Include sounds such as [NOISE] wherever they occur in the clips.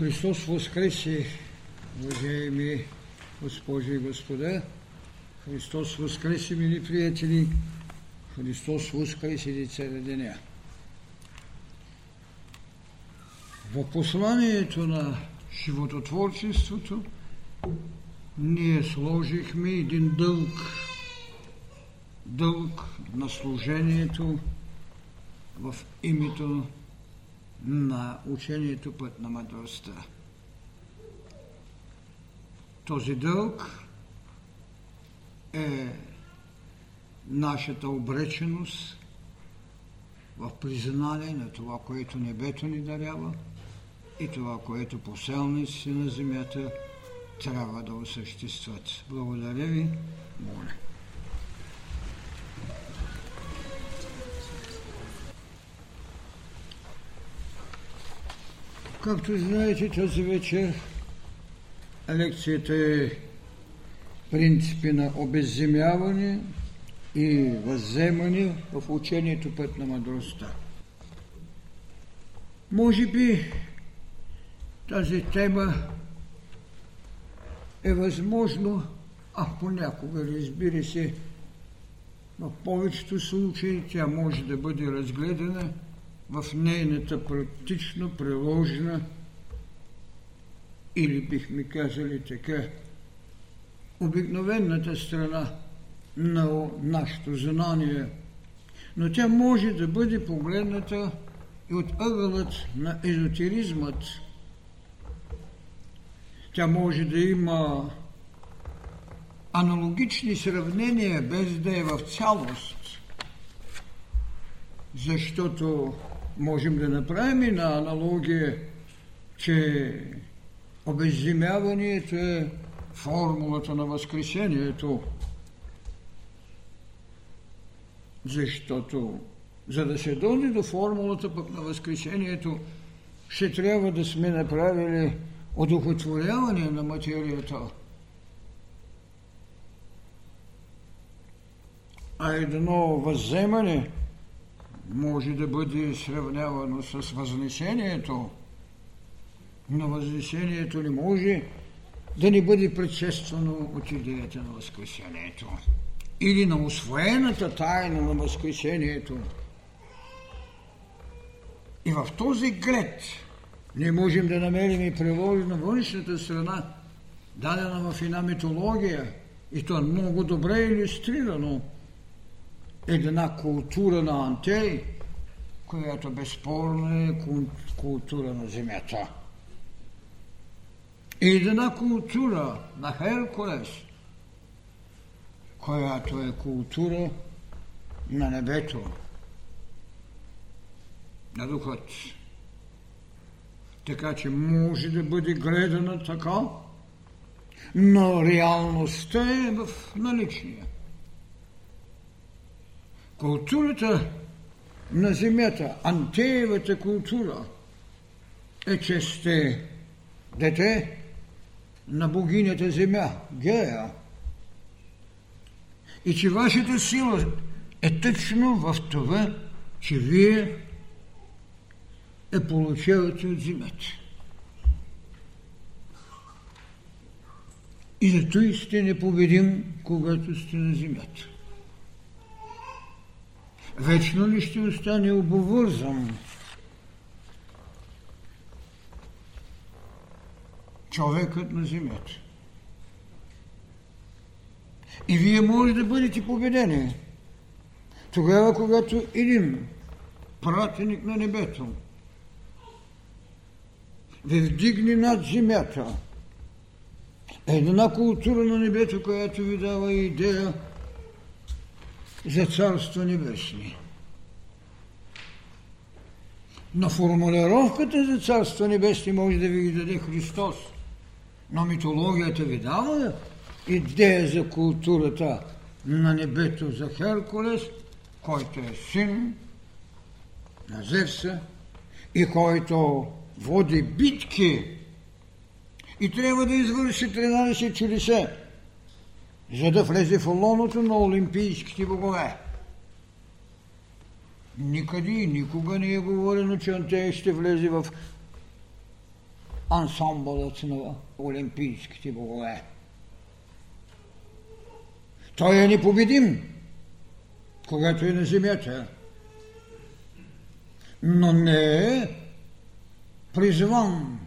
Христос възкреси, уважаеми госпожи и господа. Христос възкреси, мили приятели. Христос възкреси, деца на деня. В посланието на живототворчеството ние сложихме един дълг, дълг на служението в името на учението път на мъдростта. Този дълг е нашата обреченост в признание на това, което небето ни дарява и това, което поселниците на земята трябва да осъществят. Благодаря ви. Моля. Както знаете, тази вечер лекцията е принципи на обезземяване и възземане в учението път на мъдростта. Може би тази тема е възможно, а понякога, разбира се, в повечето случаи тя може да бъде разгледана в нейната практично приложена или бихме казали така обикновената страна на нашето знание, но тя може да бъде погледната и от ъгълът на езотеризмът. Тя може да има аналогични сравнения, без да е в цялост, защото можем да направим и на аналогия, че обезземяването е формулата на възкресението, защото за да се дойде до формулата пък на възкресението, ще трябва да сме направили одухотворяване на материята. А едно възземане може да бъде сравнявано с възнесението, но възнесението не може да не бъде предшествано от идеята на Възкресението. Или на освоената тайна на Възкресението. И в този глед не можем да намерим и приложи на външната страна, дадена в една митология, и то е много добре иллюстрирано, една култура на Антей, която безспорно е култура на земята. И една култура на Херкулес, която е култура на небето, на духът. Така че може да бъде гледана така, но реалността е в наличие. Културата на земята, антеевата култура е, че сте дете на богинята земя, Гея. И че вашата сила е точно в това, че вие е получавате от земята. И зато и сте непобедим, когато сте на земята. Вечно ли ще остане обовързан човекът на земята? И вие може да бъдете победени. Тогава, когато един пратеник на небето ви вдигне над земята, една култура на небето, която ви дава идея за Царство Небесни. Но формулировката за Царство Небесни може да ви ги даде Христос. Но митологията ви дава идея за културата на небето за Херкулес, който е син на Зевса и който води битки и трябва да извърши 13 чудеса за да влезе в лоното на олимпийските богове. Никъде и никога не е говорено, че Антей ще влезе в ансамбълът на олимпийските богове. Той е непобедим, когато е на земята, но не е призван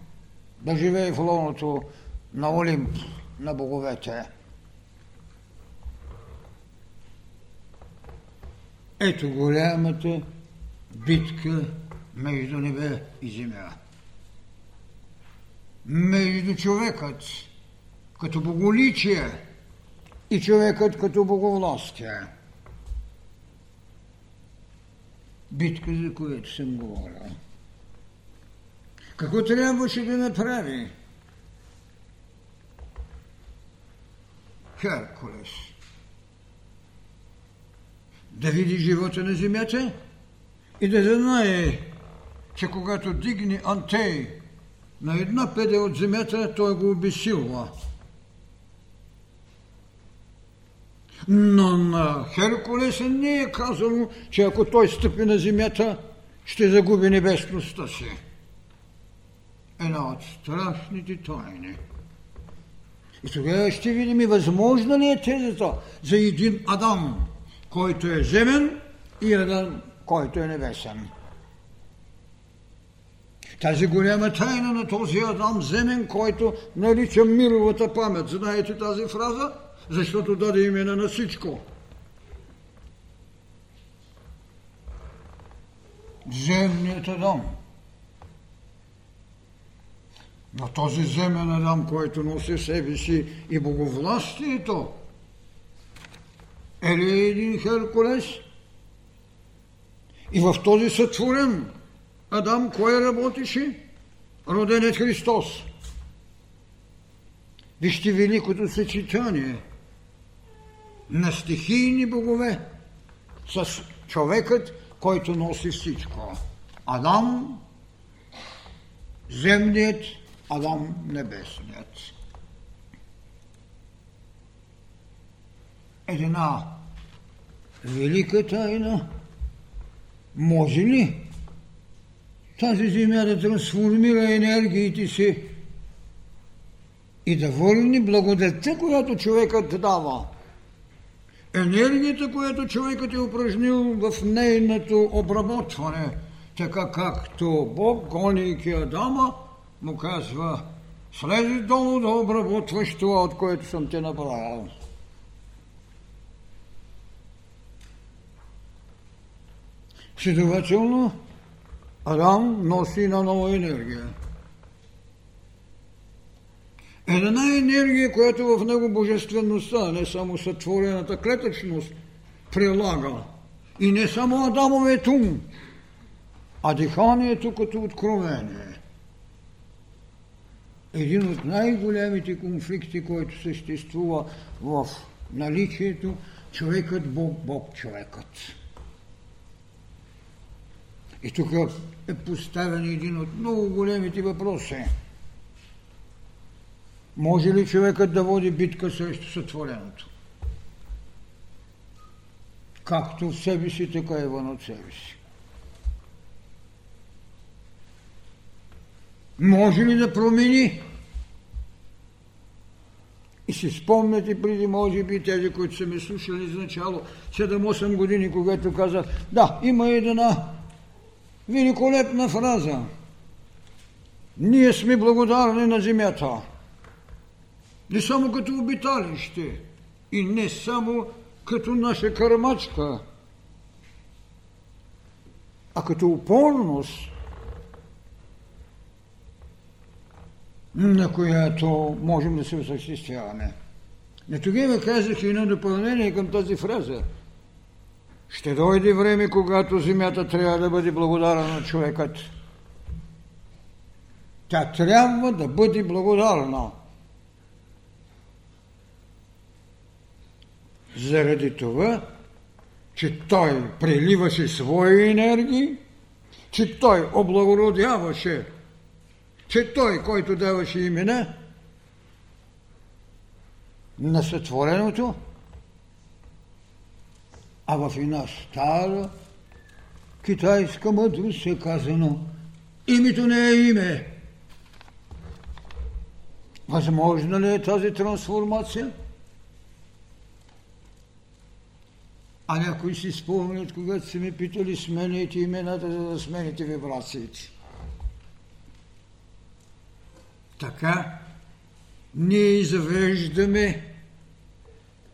да живее в лоното на Олимп, на боговете. Ето голямата битка между небе и земя. Между човекът като боголичие и човекът като боговластие. Битка, за която съм говорил. Какво трябваше да направи Херкулес? Да види живота на земята и да знае, че когато дигне Антей на една педа от земята, той го обесилва. Но на Херкулеса не е казано, че ако той стъпи на земята, ще загуби небесността си. Една от страшните тайни. И тогава ще видим и възможно ли е тезата за един Адам, който е земен и Адам, който е небесен. Тази голяма тайна на този Адам земен, който нарича мировата памет. Знаете тази фраза? Защото даде имена на всичко. Земният Адам. На този земен Адам, който носи себе си и боговластието, е ли един Херкулес? И в този сътворен Адам кой работеше? Роденец Христос. Вижте великото съчетание на стихийни богове с човекът, който носи всичко. Адам, земният, Адам, небесният. Една велика тайна може ли тази земя да трансформира енергиите си и да върне благодетта, която човекът дава. Енергията, която човекът е упражнил в нейното обработване, така както Бог, гонейки Адама, му казва, слези долу да обработваш това, от което съм те направил. Следователно, Адам носи на нова енергия. Една енергия, която в него божествеността, не само сътворената клетъчност, прилага. И не само Адамовият ум, а диханието като откровение. Един от най-големите конфликти, който съществува в наличието човекът Бог, Бог човекът. И тук е поставен един от много големите въпроси. Може ли човекът да води битка срещу сътвореното? Както в себе си, така и вън от себе си. Може ли да промени? И си спомняте преди, може би, тези, които са ме слушали изначало, 7-8 години, когато казах, да, има една великолепна фраза. Ние сме благодарни на земята. Не само като обиталище и не само като наша кърмачка, а като упорност, на която можем да се осъществяваме. Не тогава казах и едно допълнение към тази фраза – ще дойде време, когато земята трябва да бъде благодарна на човекът. Тя трябва да бъде благодарна. Заради това, че той преливаше свои енергии, че той облагородяваше, че той, който даваше имена на сътвореното, а в една стара китайска мъдрост е казано името не е име, Възможна ли е тази трансформация? А някои си спомнят, когато са ми питали смените имената, за да смените вибрациите. Така, ние извеждаме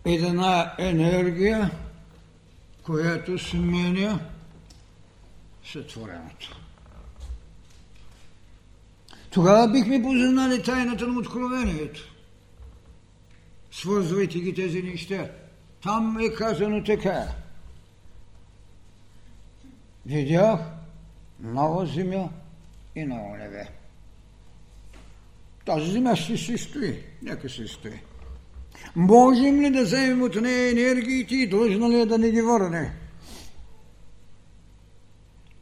една енергия, която сменя сътвореното. Тогава бихме познали тайната на откровението. Свързвайте ги тези неща. Там е казано така. Видях нова земя и ново небе. Тази земя ще си стои. Нека се стои. Можем ли да вземем от нея енергиите и длъжна ли е да не ги върне?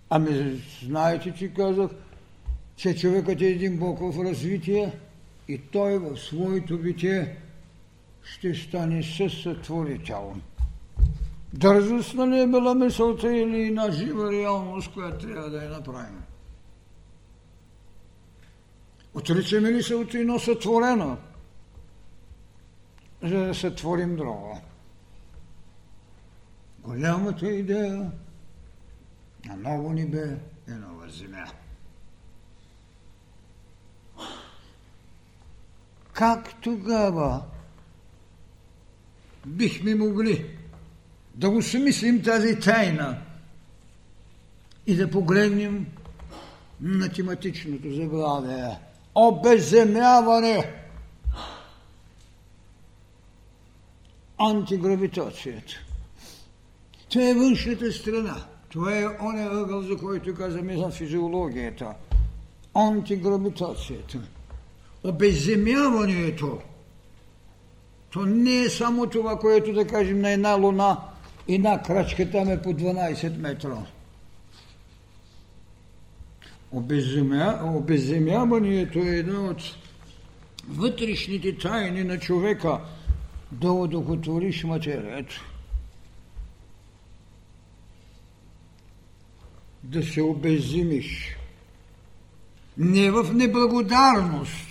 Ами, знаете, че казах, че човекът е един Бог в развитие и той в своето битие ще стане съсътворител. Дързост нали е била мисълта или една жива реалност, която трябва да я направим? Отричаме ли се от едно сътворено, за да сътворим друго? Голямата идея на ново небе е нова земя. Как тогава бихме могли да осмислим тази тайна и да погледнем на тематичното заглавие обезземяване антигравитацията. Това е външната страна. Това е оня ъгъл, за който казваме за физиологията. Антигравитацията. Обезземяването – то не е само това, което да кажем на една луна, една крачка там е по 12 метра. Обезземя... Обезземяването е една от вътрешните тайни на човека да удохотвориш материята. Да се обезземиш. Не в неблагодарност,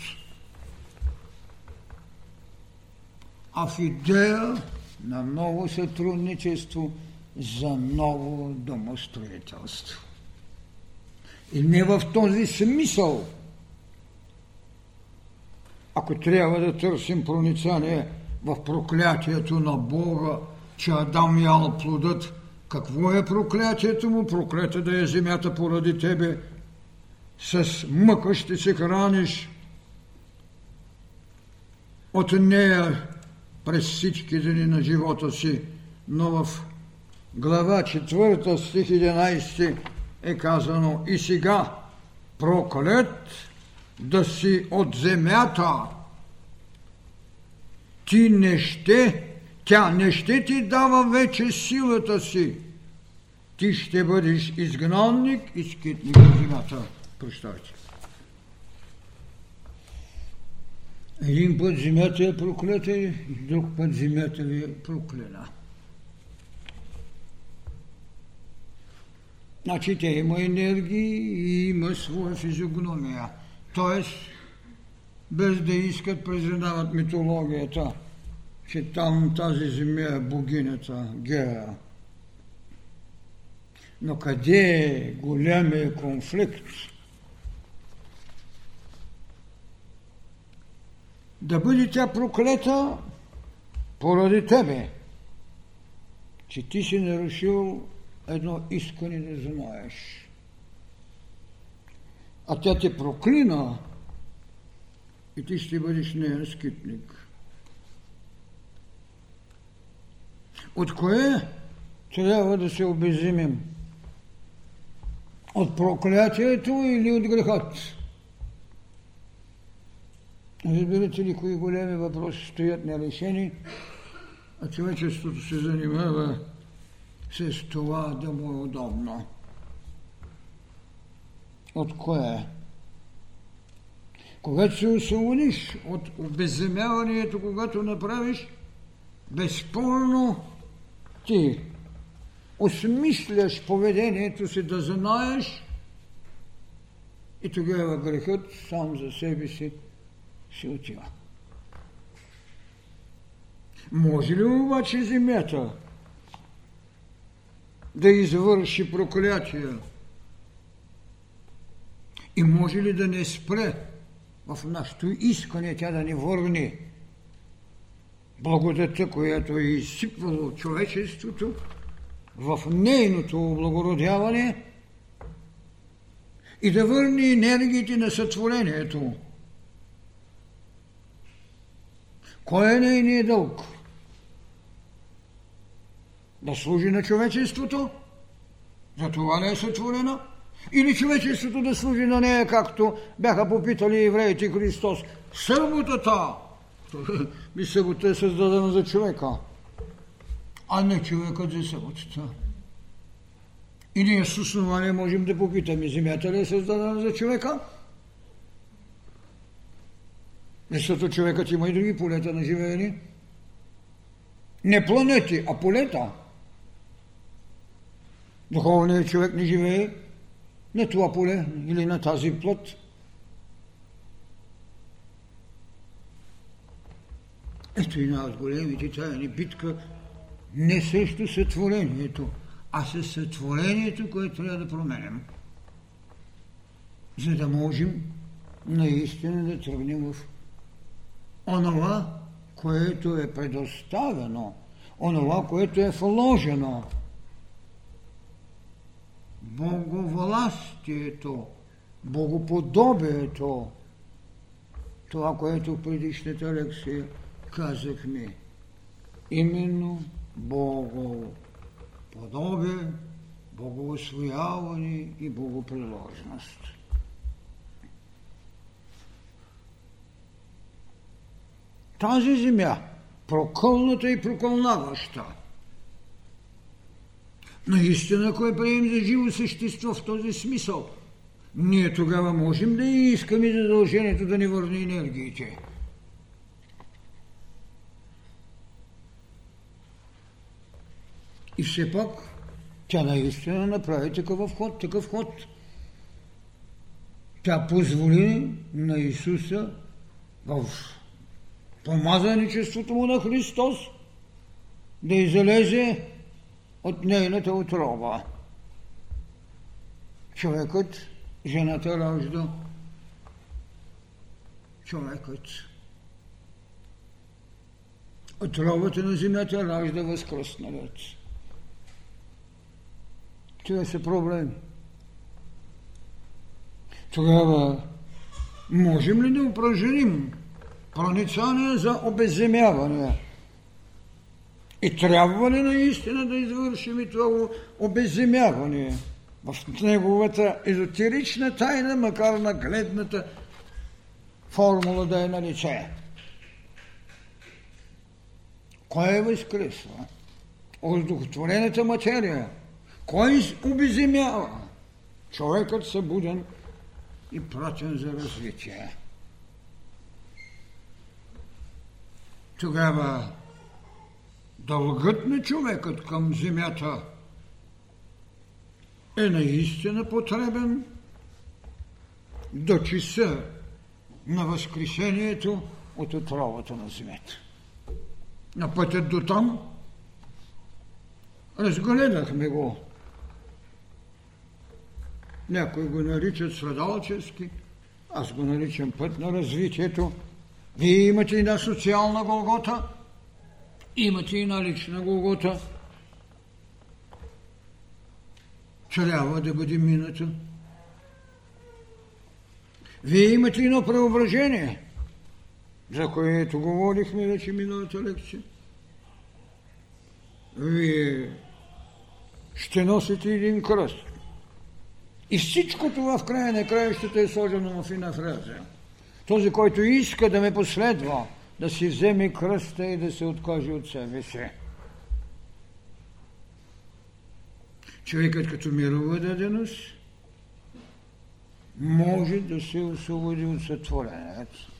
а в идея на ново сътрудничество за ново домостроителство. И не в този смисъл, ако трябва да търсим проницание в проклятието на Бога, че Адам ял плодът, какво е проклятието му? Проклета да е земята поради тебе, с мъка ще се храниш, от нея през всички дни на живота си, но в глава 4 стих 11 е казано и сега проклет да си от земята. Ти не ще, тя не ще ти дава вече силата си. Ти ще бъдеш изгнанник и скитник от земята. Прощавайте. Един път земята е проклета и друг път земята ви е проклена. Значи тя има енергии и има своя физиогномия. Тоест, без да искат, признават митологията, че там тази земя е богинята Гея. Но къде е големия конфликт? да бъде тя проклета поради тебе, че ти си нарушил едно искане да знаеш. А тя те проклина и ти ще бъдеш неен скитник. От кое трябва да се обезимим? От проклятието или от грехът? Разбирате ли, кои големи въпроси стоят нерешени, а човечеството се занимава с това да му е удобно. От кое? Когато се освободиш от обезземяването, когато направиш, безспорно ти осмисляш поведението си да знаеш и тогава грехът сам за себе си си отива. Може ли обаче земята да извърши проклятия? И може ли да не спре в нашето искане тя да ни върне благодата, която е изсипвала човечеството в нейното облагородяване и да върне енергиите на сътворението. Кой е нейният дълг? Да служи на човечеството? За това не е сътворена? Или човечеството да служи на нея, както бяха попитали евреите Христос. Съботата! [LAUGHS] Би събота е създадена за човека, а не човекът за съботата. И ние с основание можем да попитаме, земята ли е създадена за човека? Защото човекът има и други полета на живеене. Не планети, а полета. Духовният човек не живее на това поле или на тази плът. Ето една от големите тайни битка. Не срещу сътворението, а със сътворението, което трябва да променим, за да можем наистина да тръгнем в онова, което е предоставено, онова, което е вложено – боговластието, богоподобието, това, което в предишната лекция казахме, именно богоподобие, богоосвояване и богоприложност. Тази земя, прокълната и прокълнаваща – наистина кой прием за живо същество в този смисъл, ние тогава можем да искаме задължението да ни върне енергиите. И все пак тя наистина направи такъв ход, такъв ход. Тя позволи на Исуса в помазаничеството му на Христос да излезе от отроба. Човекът, жената ражда човекът. Отровата на земята ражда възкръсналец. Това са проблеми. Тогава можем ли да упражним проницание за обезземяване? И трябва ли наистина да извършим и това обезземяване в неговата езотерична тайна, макар на гледната формула да е на лице? Кой е възкресва? Оздухотворената материя. Кой обеземява? Човекът събуден и пратен за развитие. Тогава дългът на човекът към земята е наистина потребен до часа на възкресението от отровата на земята. На пътят до там разгледахме го. Някои го наричат средалчески, аз го наричам път на развитието. Вие имате една социална голгота – Имате и налична Голгота. Трябва да бъде мината. Вие имате едно преображение, за което говорихме вече миналата лекция. Вие ще носите един кръст. И всичко това в края на краищата е сложено в една фраза. Този, който иска да ме последва, да си вземе кръста и да се откаже от себе си. Човекът като мирова даденост може да се освободи от сътворението.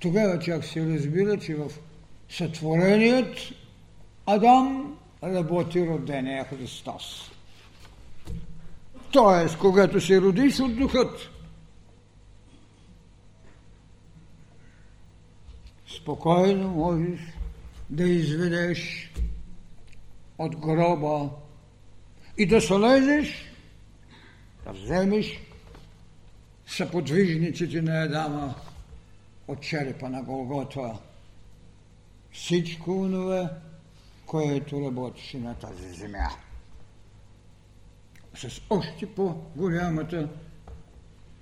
Тогава чак се разбира, че в сътвореният Адам работи родения Христос. Тоест, когато се родиш от духът, спокойно можеш да изведеш от гроба и да слезеш, да вземеш съподвижниците на Едама от черепа на Голгота. Всичко онова, което работеше на тази земя. С още по-голямата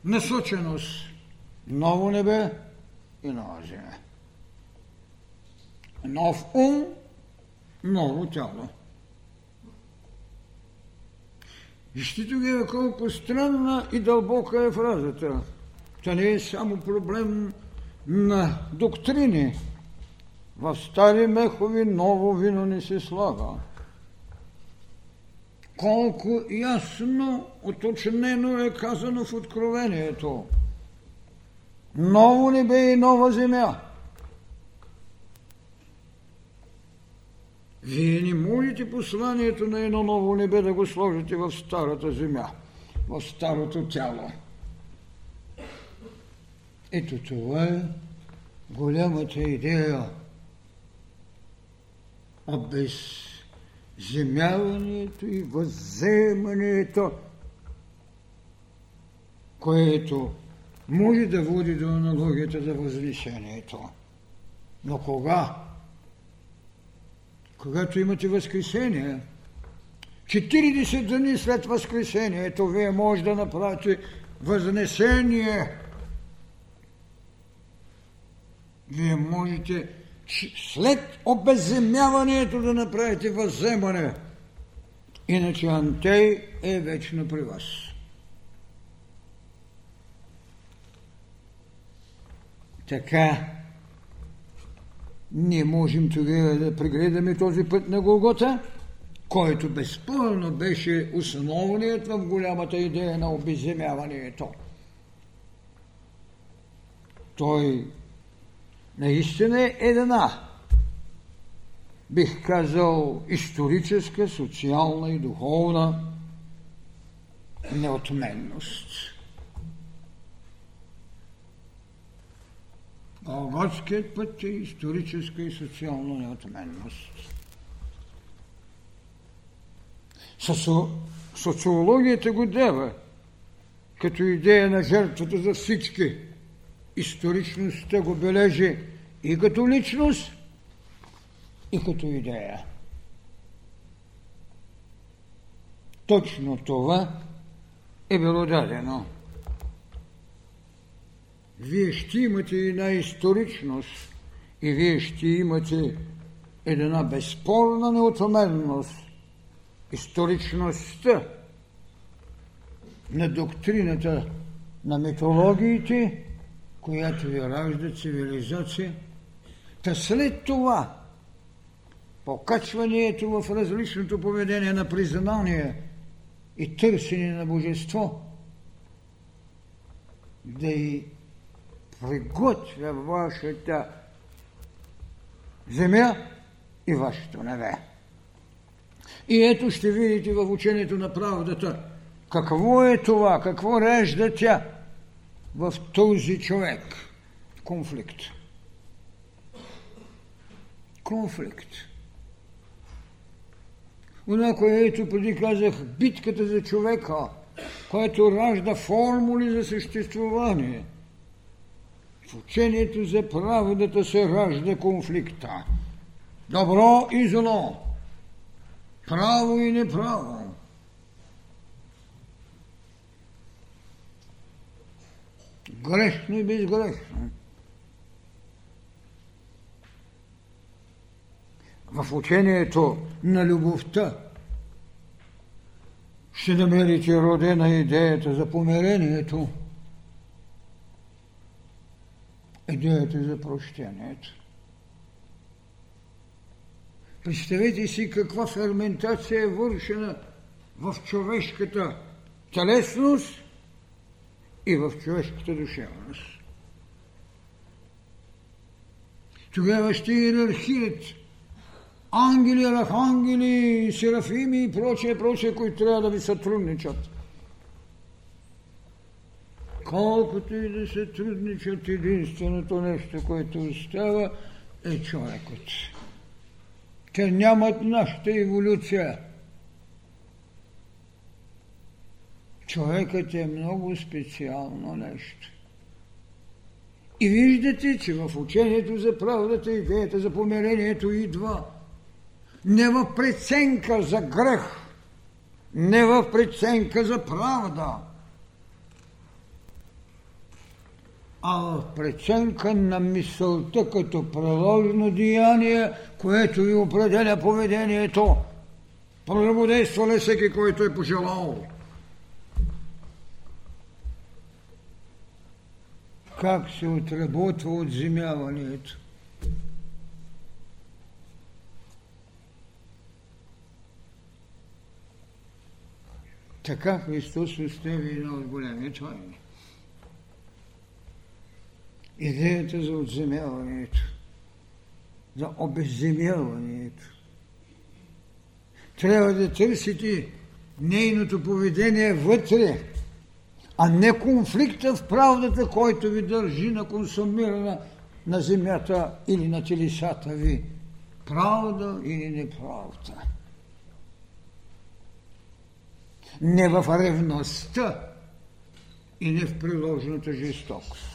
насоченост. Ново небе и нова земя. Нов ум, ново тяло. Вижте тогава колко странна и дълбока е фразата. Това не е само проблем на доктрини. В стари мехови ново вино не се слага. Колко ясно уточнено е казано в Откровението. Ново небе и нова земя. Вие не можете посланието на едно ново небе да го сложите в старата земя, в старото тяло. Ето това е голямата идея. А без земяването и възземането, което може да води до аналогията за възвишението. Но кога? Когато имате възкресение, 40 дни след възкресението, вие може да направите възнесение. Вие можете след обезземяването да направите възземане. Иначе Антей е вечно при вас. Така, ние можем тогава да прегледаме този път на Голгота, който безспорно беше основният в голямата идея на обезземяването. Той наистина е една, бих казал, историческа, социална и духовна неотменност. Голготският път е историческа и социална неотменност. Соци... Социологията го дава като идея на жертвата за всички. Историчността го бележи и като личност, и като идея. Точно това е било дадено вие ще имате една историчност и вие ще имате една безспорна неотменност, историчността на доктрината на митологиите, която ви ражда цивилизация. Та след това покачването в различното поведение на признание и търсене на божество да и приготвя вашата земя и вашето небе. И ето ще видите в учението на правдата какво е това, какво режда тя в този човек. Конфликт. Конфликт. Она, което преди казах, битката за човека, което ражда формули за съществуване – учението за правдата се ражда конфликта. Добро и зло. Право и неправо. Грешно и безгрешно. В учението на любовта ще намерите родена идеята за помирението – идеята за прощението. Представете си каква ферментация е вършена в човешката телесност и в човешката душевност. Тогава ще иерархият ангели, архангели, серафими и прочее, прочее, които трябва да ви сътрудничат. Колкото и да се трудничат, единственото нещо, което остава, е човекът. Те нямат нашата еволюция. Човекът е много специално нещо. И виждате, че в учението за правдата идеята за помирението идва не в преценка за грех, не в преценка за правда, а в преценка на мисълта като преложено деяние, което ви определя поведението. Прелюбодейства ли всеки, който е пожелал? Как се отработва отземяването? Така Христос остави една от големи тайни. Идеята за отземяването, за обезземяването. Трябва да търсите нейното поведение вътре, а не конфликта в правдата, който ви държи на консумирана на земята или на телесата ви. Правда или неправда не в ревността и не в приложената жестокост.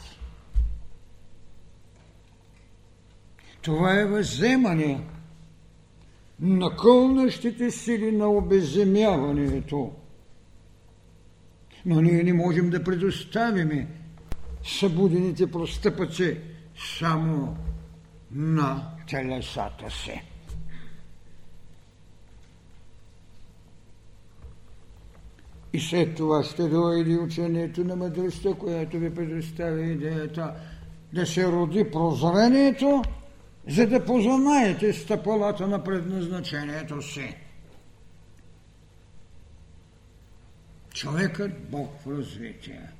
Това е въземане на кълнащите сили на обеземяването. Но ние не можем да предоставиме събудените простъпъци само на телесата си. И след това ще дойде учението на мъдростта, която ви предоставя идеята да се роди прозрението, за да познаете стъпалата на предназначението си. Човекът Бог в развитие.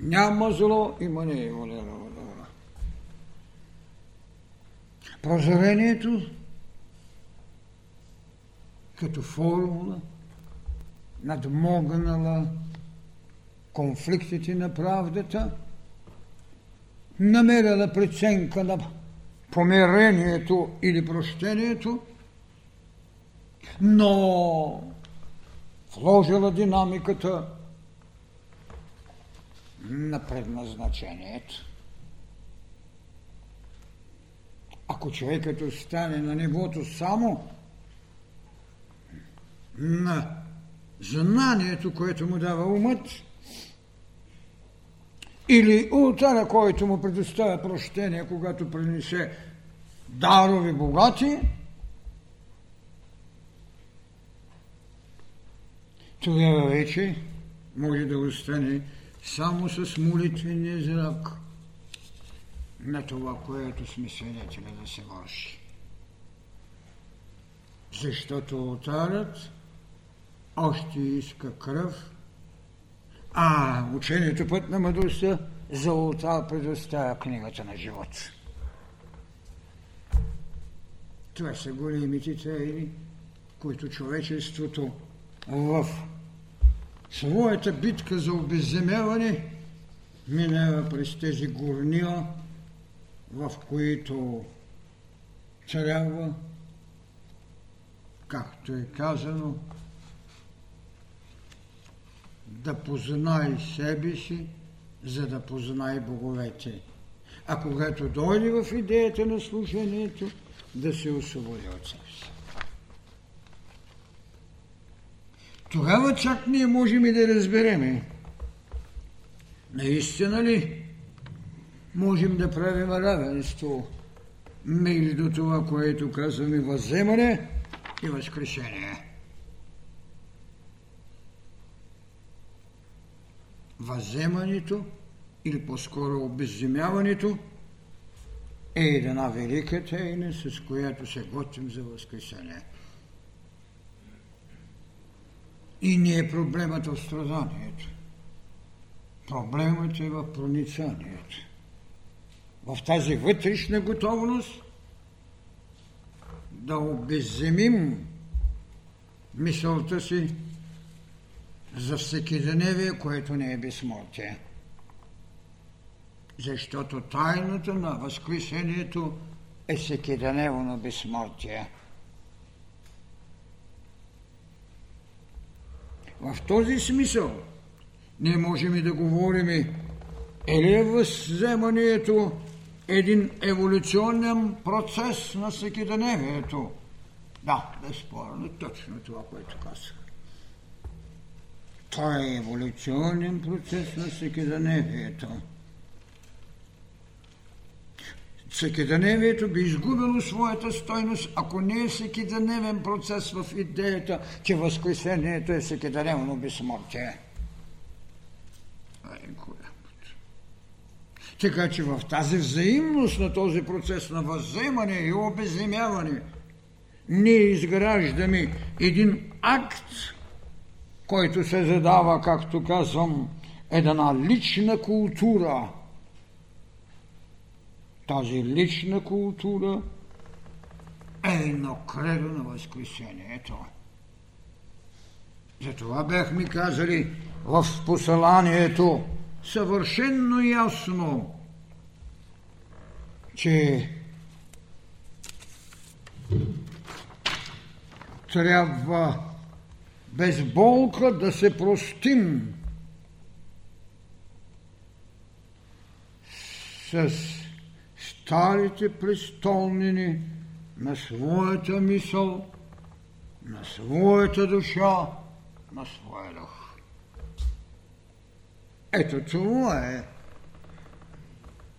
Няма зло, има не има добро. Прозрението като формула – надмогнала конфликтите на правдата, намерила преценка на помирението или прощението, но вложила динамиката на предназначението. Ако човекът остане на нивото само на знанието, което му дава умът, или ултара, който му предоставя прощение, когато принесе дарови богати, тогава вече може да остане само с молитвения зрак на това, което сме свидетели да се върши. Защото алтарът още иска кръв, а учението път на мъдростта за ултар предоставя книгата на живот. Това са големите тайни, които човечеството в своята битка за обезземяване минава през тези горнила, в които трябва, както е казано, да познай себе си, за да познай боговете. А когато дойде в идеята на служението, да се освободи от себе си. Тогава чак ние можем и да разбереме. Наистина ли можем да правим равенство между това, което казваме въземане и възкрешение? Въземането или по-скоро обезземяването е една велика тайна, с която се готвим за възкресение. И не е проблемът в страданието. Проблемът е в проницанието. В тази вътрешна готовност да обезземим мисълта си за всеки деневие, което не е безсмъртие. Защото тайната на Възкресението е всекидневно безсмъртие. В този смисъл ние можем да говорим или е възземанието един еволюционен процес на всекидневието. Да, безспорно, точно това, което казах. Той е еволюционен процес на всекидневието. Всекидневието би изгубило своята стойност, ако не е всекидневен процес в идеята, че Възкресението е всекидневно безсмъртие. Така че в тази взаимност на този процес на възземане и обеземяване, ние изграждаме един акт, който се задава, както казвам, една лична култура. Тази лична култура е едно кредо на Възкресението. Затова бяхме казали в посланието съвършенно ясно, че трябва без болка да се простим с старите престолнини на своята мисъл, на своята душа, на своя дух. Ето това е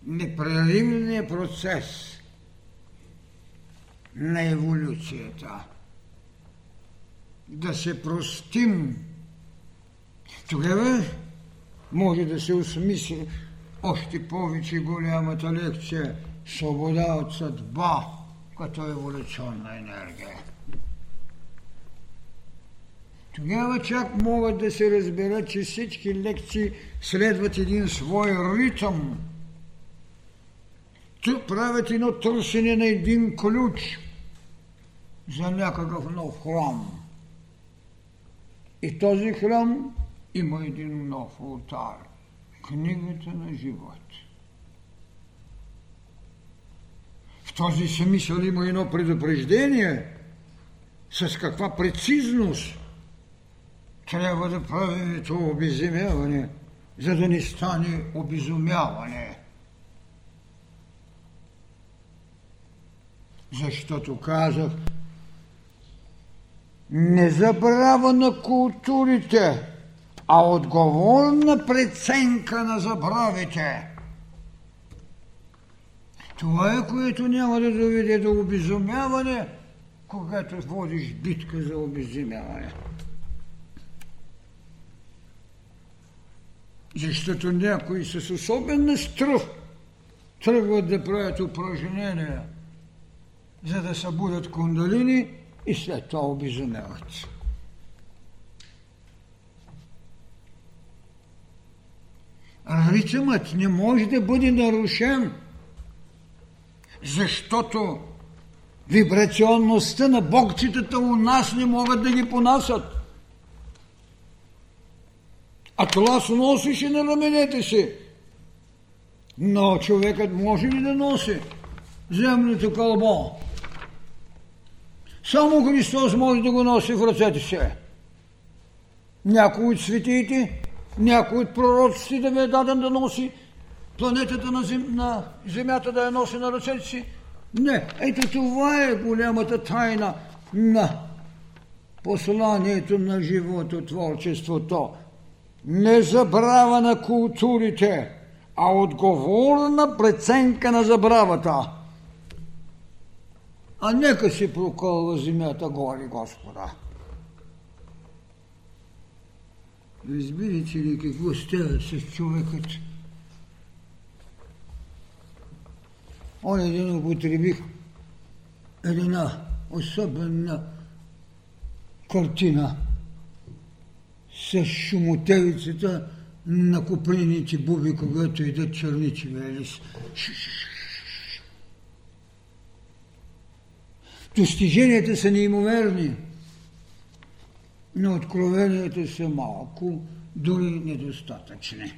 непреривният процес на еволюцията – да се простим, тогава може да се осмисли още повече голямата лекция свобода от съдба като еволюционна енергия. Тогава чак могат да се разберат, че всички лекции следват един свой ритъм. Тук правят едно търсене на един ключ за някакъв нов храм. И този храм има един нов алтар. Книгата на живот. В този смисъл има едно предупреждение с каква прецизност трябва да правим това обеземяване, за да не стане обезумяване. Защото казах, не забрава на културите, а отговорна преценка на забравите. Това е, което няма да доведе до обезумяване, когато водиш битка за обезумяване. Защото някои с особена стръв тръгват да правят упражнения, за да събудят кундалини – и след това обезумяват. Ритъмът не може да бъде нарушен, защото вибрационността на богчетата у нас не могат да ги понасят. А това се носише на раменете си. Но човекът може ли да носи земното кълбо? Само Христос може да го носи в ръцете си. Някой от светиите, някой от пророците да ми е даден да носи планетата на, зем, на Земята да я носи на ръцете си. Не, ето това е голямата тайна на посланието на живото, творчеството. Не забрава на културите, а отговорна преценка на забравата а нека си прокълва земята горе, Господа. Разбирате ли какво става с човекът? Он един употребих една особена картина с шумотевицата на купрените буби, когато идат черничи велис. Достиженията са неимоверни, но откровенията са малко, дори недостатъчни.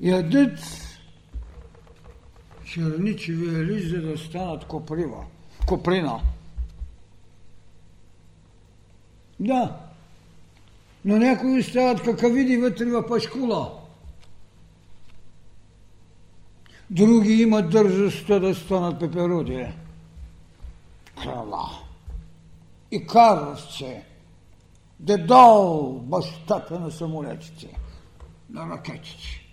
Ядът черничевия лист, за да станат коприва. Коприна. Да. Но някои стават какавиди вътре в пашкула. Други имат държостта да станат пеперуди. Крала. И каровце. Дедал бащата на самолетите, на ракетите.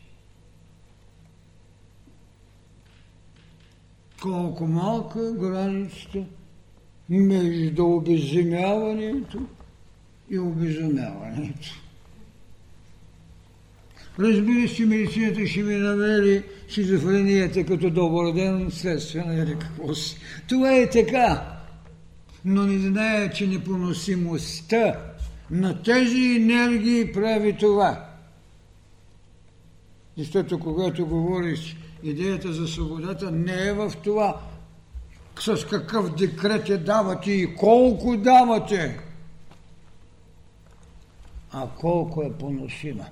Колко малка е границата между обезземяването и обезумяването. Разбира се, медицината ще ми намери шизофренията като добър ден следствие на какво си. Това е така. Но не знае, че непоносимостта на тези енергии прави това. Защото когато говориш идеята за свободата, не е в това с какъв декрет я давате и колко давате а колко е поносима.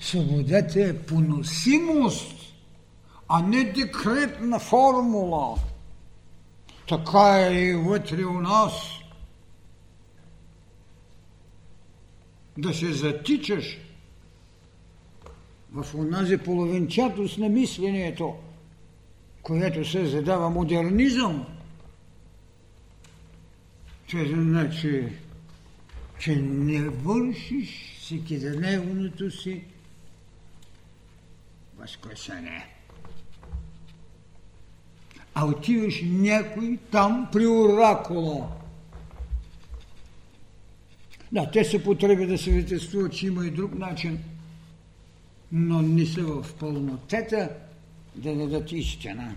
Свободата е поносимост, а не декретна формула. Така е и вътре у нас. Да се затичаш в онази половинчатост на мисленето, което се задава модернизъм, че значи че не вършиш всекидневното си възкресение. А отиваш някой там при оракула. Да, те се потреби да свидетелствуват, че има и друг начин, но не са в пълнотета да дадат истина.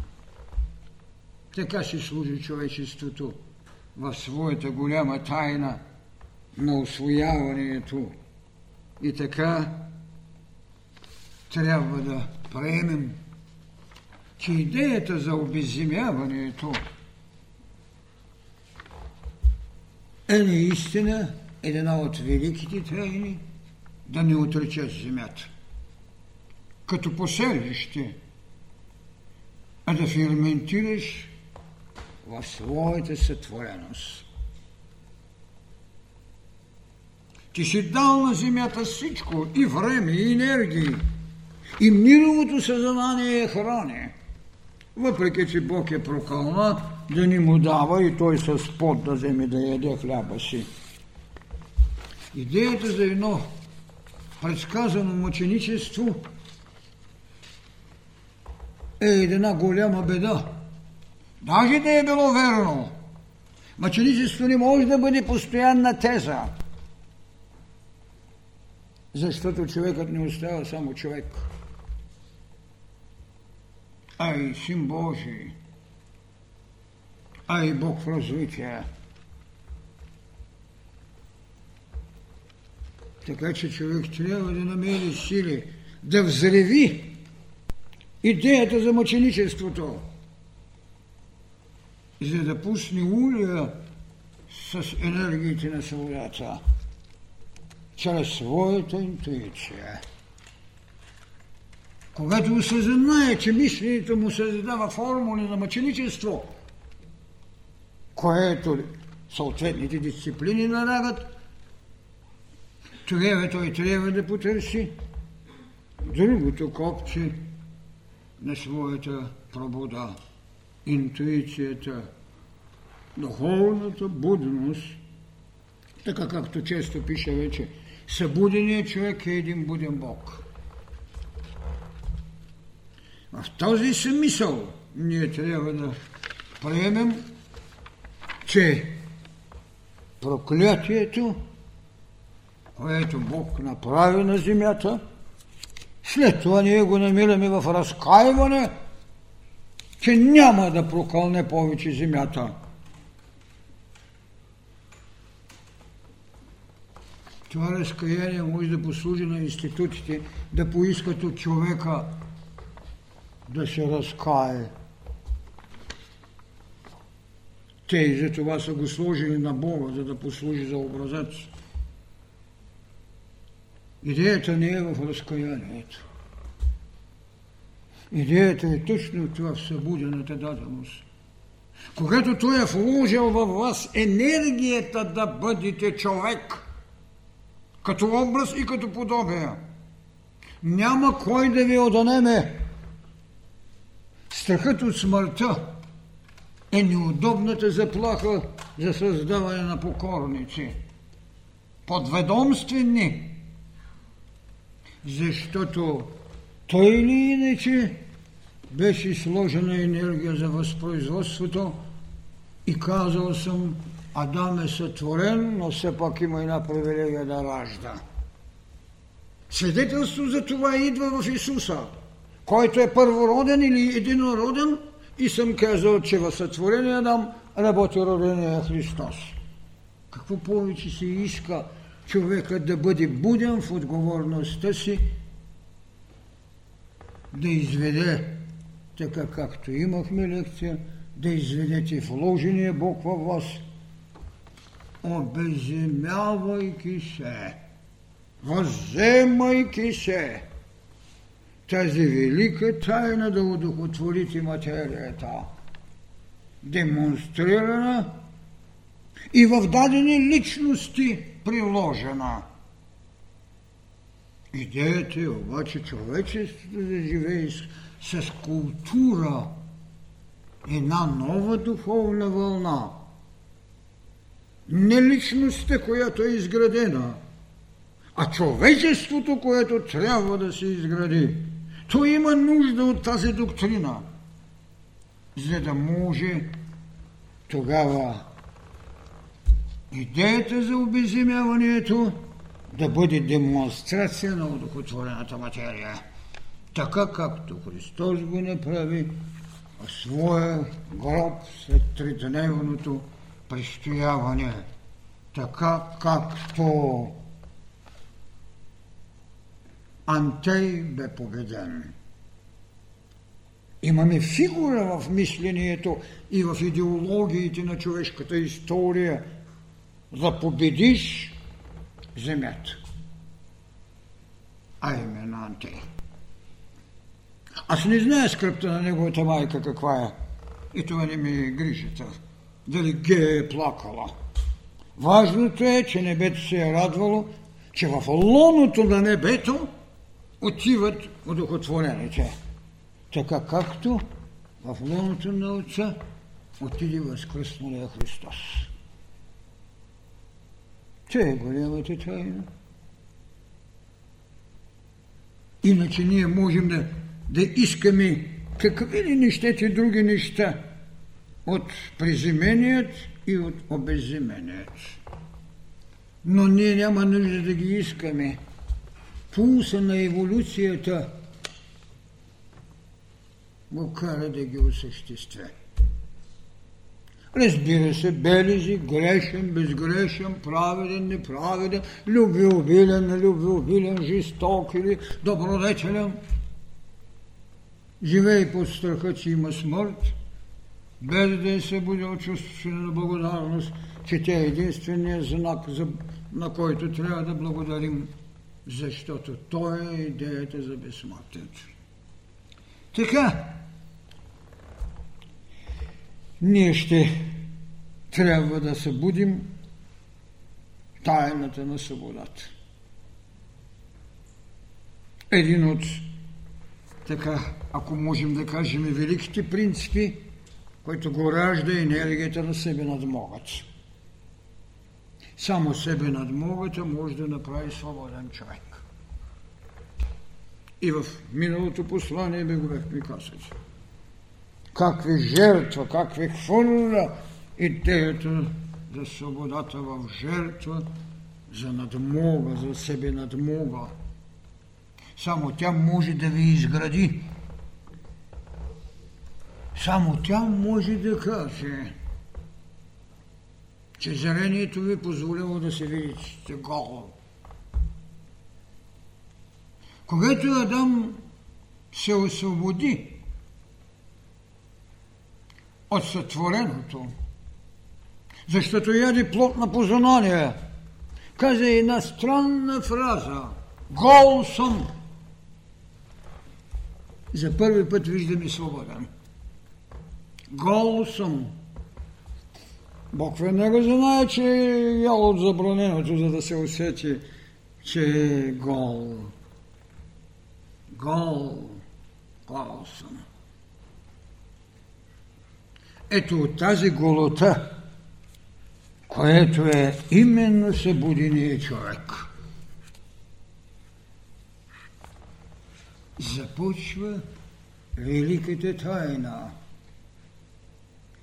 Така се служи човечеството в своята голяма тайна – на освояването. И така трябва да приемем, че идеята за обезземяването е наистина една от великите тайни да не отречеш земята. Като поселище, а да ферментираш в своята сътвореност. Ти си дал на земята всичко, и време, и енергии, и мировото съзнание е храни. Въпреки, че Бог е прокълнат, да ни му дава и той с пот да вземе да яде хляба си. Идеята за едно предсказано мъченичество е една голяма беда. Даже да е било верно. Мъченичество не може да бъде постоянна теза. Защото човекът не остава само човек, а и син Божий, а и Бог в развитие. Така че човек трябва да намери сили да взреви идеята за мъченичеството, за да пусне улия с енергиите на свободата чрез своята интуиция. Когато осъзнае, че мисленето му създава формули на мъченичество, което съответните дисциплини налагат, тогава той трябва да потърси другото копче на своята пробуда, интуицията, духовната будност, така както често пише вече Събуденият човек е един буден Бог. В този смисъл ние трябва да приемем, че проклятието, което Бог направи на земята, след това ние го намираме в разкаиване, че няма да прокълне повече земята. Това разкаяние може да послужи на институтите да поискат от човека да се разкае. Те и за това са го сложили на Бога, за да послужи за образец. Идеята не е в разкаянието. Идеята е точно това в събудената даденост. Когато Той е вложил във вас енергията да бъдете човек, като образ и като подобие, няма кой да ви отнеме. Страхът от смъртта е неудобната заплаха за създаване на покорници. Подведомствени, защото той или иначе беше сложена енергия за възпроизводството и казал съм, Адам е сътворен, но все пак има една привилегия да ражда. Свидетелство за това идва в Исуса, който е първороден или единороден и съм казал, че в сътворения Адам работи родения Христос. Какво повече се иска човекът да бъде буден в отговорността си да изведе, така както имахме лекция, да изведете вложения Бог във вас, обеземявайки се, въземайки се, тази велика тайна да удохотворите материята, демонстрирана и в дадени личности приложена – Идеята е обаче човечеството да живее с, с култура, една нова духовна вълна. Не личността, която е изградена, а човечеството, което трябва да се изгради. То има нужда от тази доктрина, за да може тогава идеята за обеземяването да бъде демонстрация на удохотворената материя. Така както Христос го направи в своя гроб след тридневното престояване. Така както Антей бе победен. Имаме фигура в мислението и в идеологиите на човешката история. Да победиш земята. А именно Антей. Аз не знае скръпта на неговата майка каква е. И това не ми е грижата. Дали ге е плакала. Важното е, че небето се е радвало, че в лоното на небето отиват удохотворените. Така както в лоното на Отца отиде възкръсналия Христос. Че е голямата тайна. Иначе ние можем да, да искаме какви ли не щете други неща от приземеният и от обеземеният. Но ние няма нужда да ги искаме. Пулса на еволюцията го кара да ги осъществя. Разбира се, белези, грешен, безгрешен, праведен, неправеден, любвеобилен, нелюбвеобилен, жесток или добродетелен. Живей под страха, че има смърт, без да е събудил чувството на благодарност, че тя е единствения знак, на който трябва да благодарим, защото той е идеята за безсмъртието. Така, ние ще трябва да събудим тайната на свободата. Един от, така, ако можем да кажем, великите принципи, който го ражда енергията на себе надмогът. Само себе надмогата може да направи свободен човек. И в миналото послание бе го бехме казали как ви жертва, как ви хвърля идеята за свободата в жертва, за надмога, за себе надмога. Само тя може да ви изгради. Само тя може да каже, че зрението ви позволило да се видите гол. Когато Адам се освободи от сътвореното. Защото яде плод на познание. Каза една странна фраза. Гол съм. за първи път виждам и свободен. Гол съм. Бог веднага знае, че е ял от забраненото, за да се усети, че е гол. Гол. Гол съм. Ето от тази голота, което е именно събудения човек. Започва великата тайна.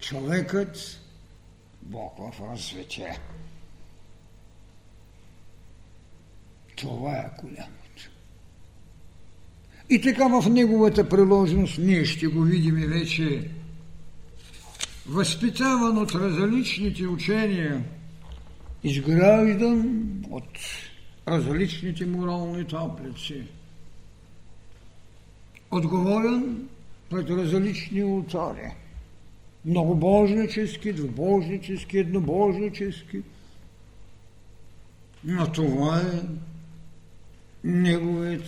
Човекът Бог в развитие. Това е голямото. И така в неговата приложност ние ще го видим вече възпитаван от различните учения, изграждан от различните морални таблици, отговорен пред различни ултари, многобожнически, двубожнически, еднобожнически, но това е неговият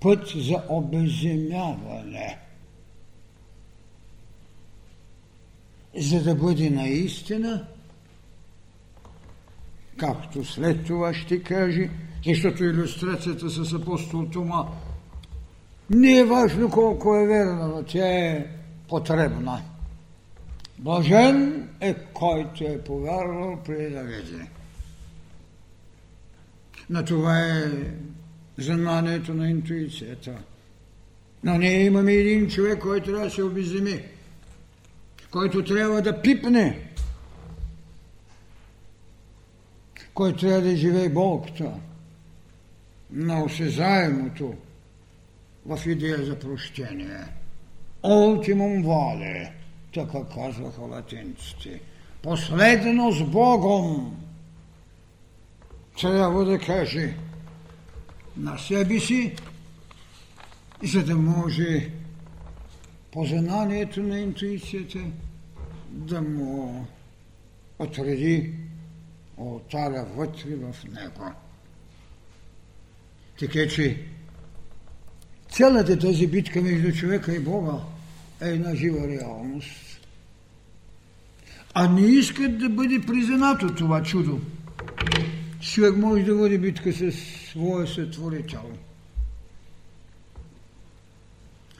път за обеземяване – за да бъде наистина, както след това ще каже, защото иллюстрацията с апостол Тома не е важно колко е верна, но тя е потребна. Блажен е който е повярвал преди да види. На това е знанието на интуицията. Но ние имаме един човек, който трябва да се обеземи който трябва да пипне, който трябва да живее болката на осезаемото в идея за прощение. Ултимум вале, така казваха латинците. Последно с Богом трябва да каже на себе си, за да може познанието на интуицията да му отреди алтаря вътре в него. Така че цялата тази битка между човека и Бога е една жива реалност. А не искат да бъде признато това чудо. Човек може да води битка с своя сътворител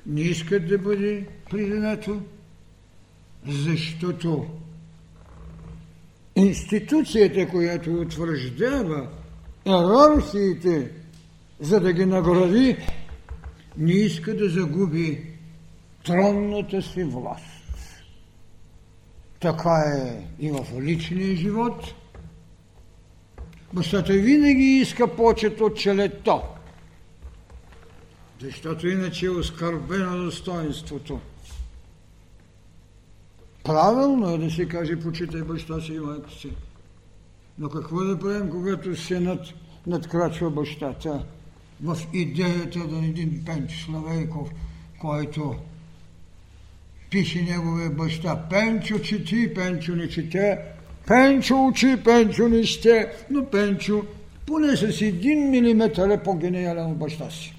не искат да бъде признато, защото институцията, която утвърждава иерархиите, за да ги награди, не иска да загуби тронната си власт. Така е и в личния живот. Бащата винаги иска почет от челето защото иначе е оскърбено достоинството. Правилно е да се каже почитай баща си и майка си. Но какво да правим, когато синът надкрачва бащата в идеята да един Пенчо Славейков, който пише неговия баща. Пенчо чети, Пенчо не чете, Пенчо учи, Пенчо не ще, но Пенчо поне с един милиметър е по-гениален от баща си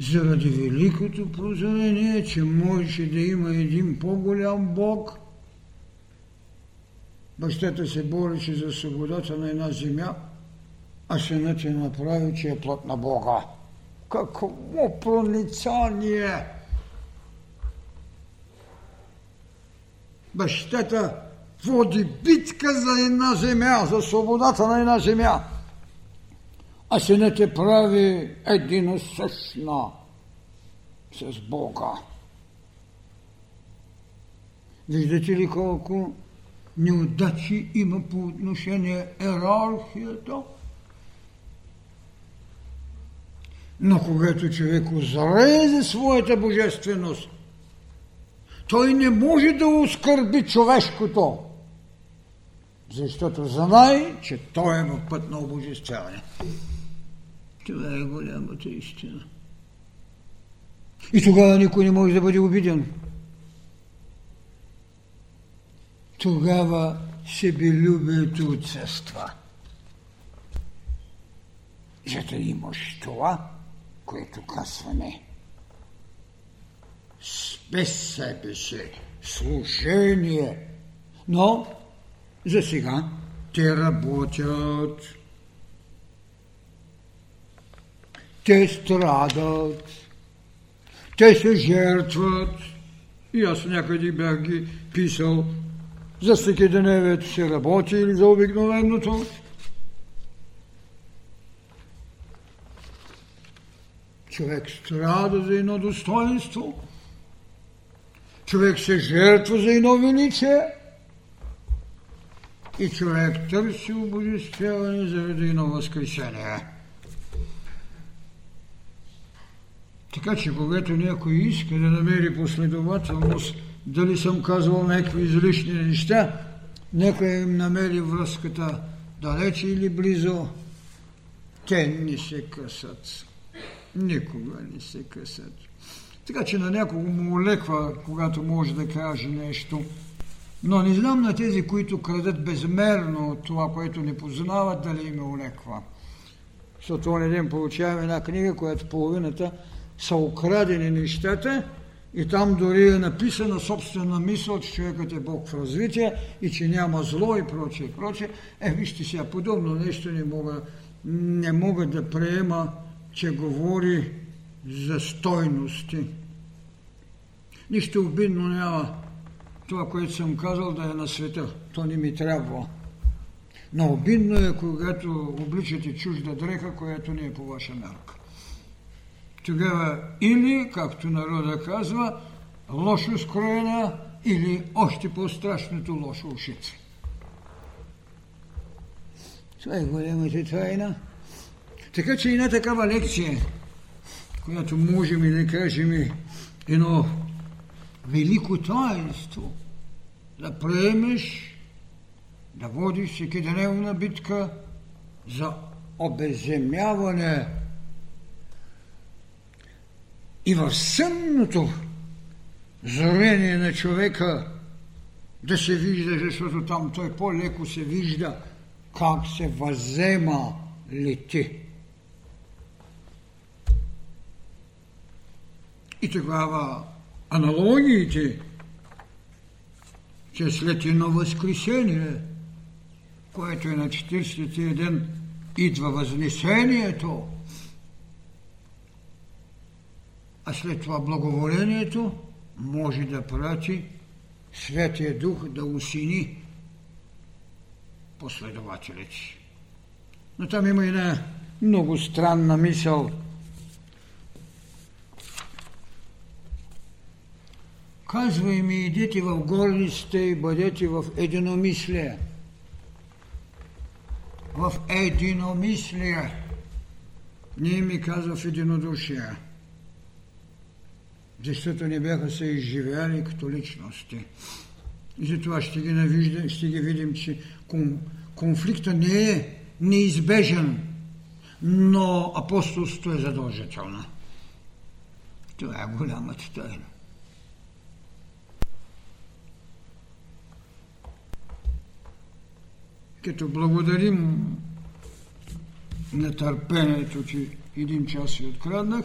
заради великото прозрение, че можеше да има един по-голям Бог. Бащата се бореше за свободата на една земя, а синът е направи, че е плът на Бога. Какво проницание! Бащата води битка за една земя, за свободата на една земя а се не те прави единосъщна с Бога. Виждате ли колко неудачи има по отношение иерархията? Но когато човек озрее своята божественост, той не може да оскърби човешкото, защото знае, че той е в път на обожествяване. Това е голямата истина. И тогава никой не може да бъде обиден. Тогава себелюбието отсъства. За да имаш това, което казваме. Без себе си, служение. Но за сега те работят. Те страдат. Те се жертват. И аз някъде бях ги писал за всеки деневето се работи или за обикновеното. Човек страда за едно достоинство. Човек се жертва за едно величие. И човек търси обожествяване заради едно възкресение. Така че, когато някой иска да намери последователност, дали съм казвал някакви излишни неща, нека им намери връзката далече или близо, те не се късат. Никога не се късат. Така че на някого му олеква, когато може да каже нещо. Но не знам на тези, които крадат безмерно това, което не познават, дали им е олеква. Защото он ден получаваме една книга, която половината са украдени нещата и там дори е написана собствена мисъл, че човекът е Бог в развитие и че няма зло и прочее, прочее. Е, вижте сега, подобно нещо не мога, не мога да приема, че говори за стойности. Нищо обидно няма това, което съм казал, да е на света. То не ми трябва. Но обидно е, когато обличате чужда дреха, която не е по ваша мерка. Тогава или, както народа казва, лошо скроена или още по-страшното лошо ушица. Това е големата тайна. Така че една такава лекция, която можем да кажем едно велико таинство, да приемеш, да водиш всекидневна битка за обеземяване и в сънното зрение на човека да се вижда, защото там той по-леко се вижда как се възема лети. И тогава аналогиите, че след едно възкресение, което е на 40 ден, идва възнесението, а след това благоволението може да прати Светия Дух да усини последователите. Но там има една много странна мисъл. Казва ми, идете в горниците и бъдете в единомислие. В единомислие. Не ми казва в единодушие защото не бяха се изживяли като личности. И затова ще ги, навижда, ще ги видим, че конфликта не е неизбежен, но апостолството е задължително. Това е голямата тайна. Като благодарим на търпението, че един час си откраднах,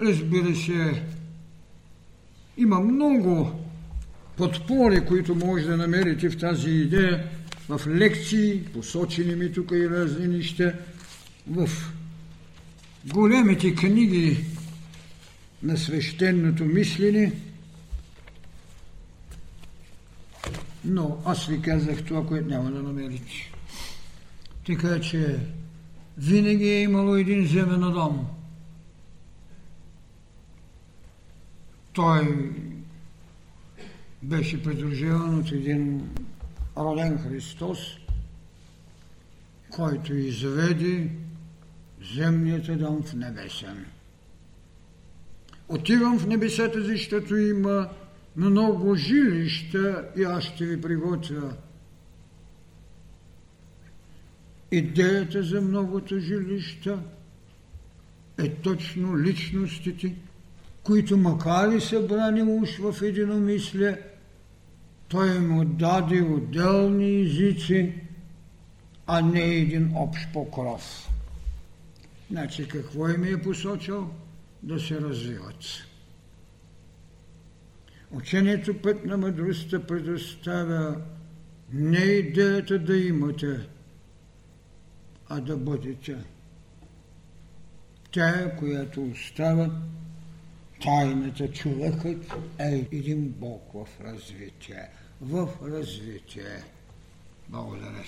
Разбира се, има много подпори, които може да намерите в тази идея, в лекции, посочени ми тук и разни неща, в големите книги на свещеното мислене, но аз ви казах това, което няма да намерите. Така че винаги е имало един земен дом – Той беше придружаван от един роден Христос, който изведе земният дом в небесен. Отивам в небесата, защото има много жилища и аз ще ви приготвя. Идеята за многото жилища е точно личностите – които макар и събрани уж в единомислие, той им отдаде отделни езици, а не един общ покров. Значи какво им е посочил? Да се развиват. Учението път на мъдростта предоставя не идеята да имате, а да бъдете. Тя е, която остава тайната. Човекът е един Бог в развитие. В развитие. Благодаря.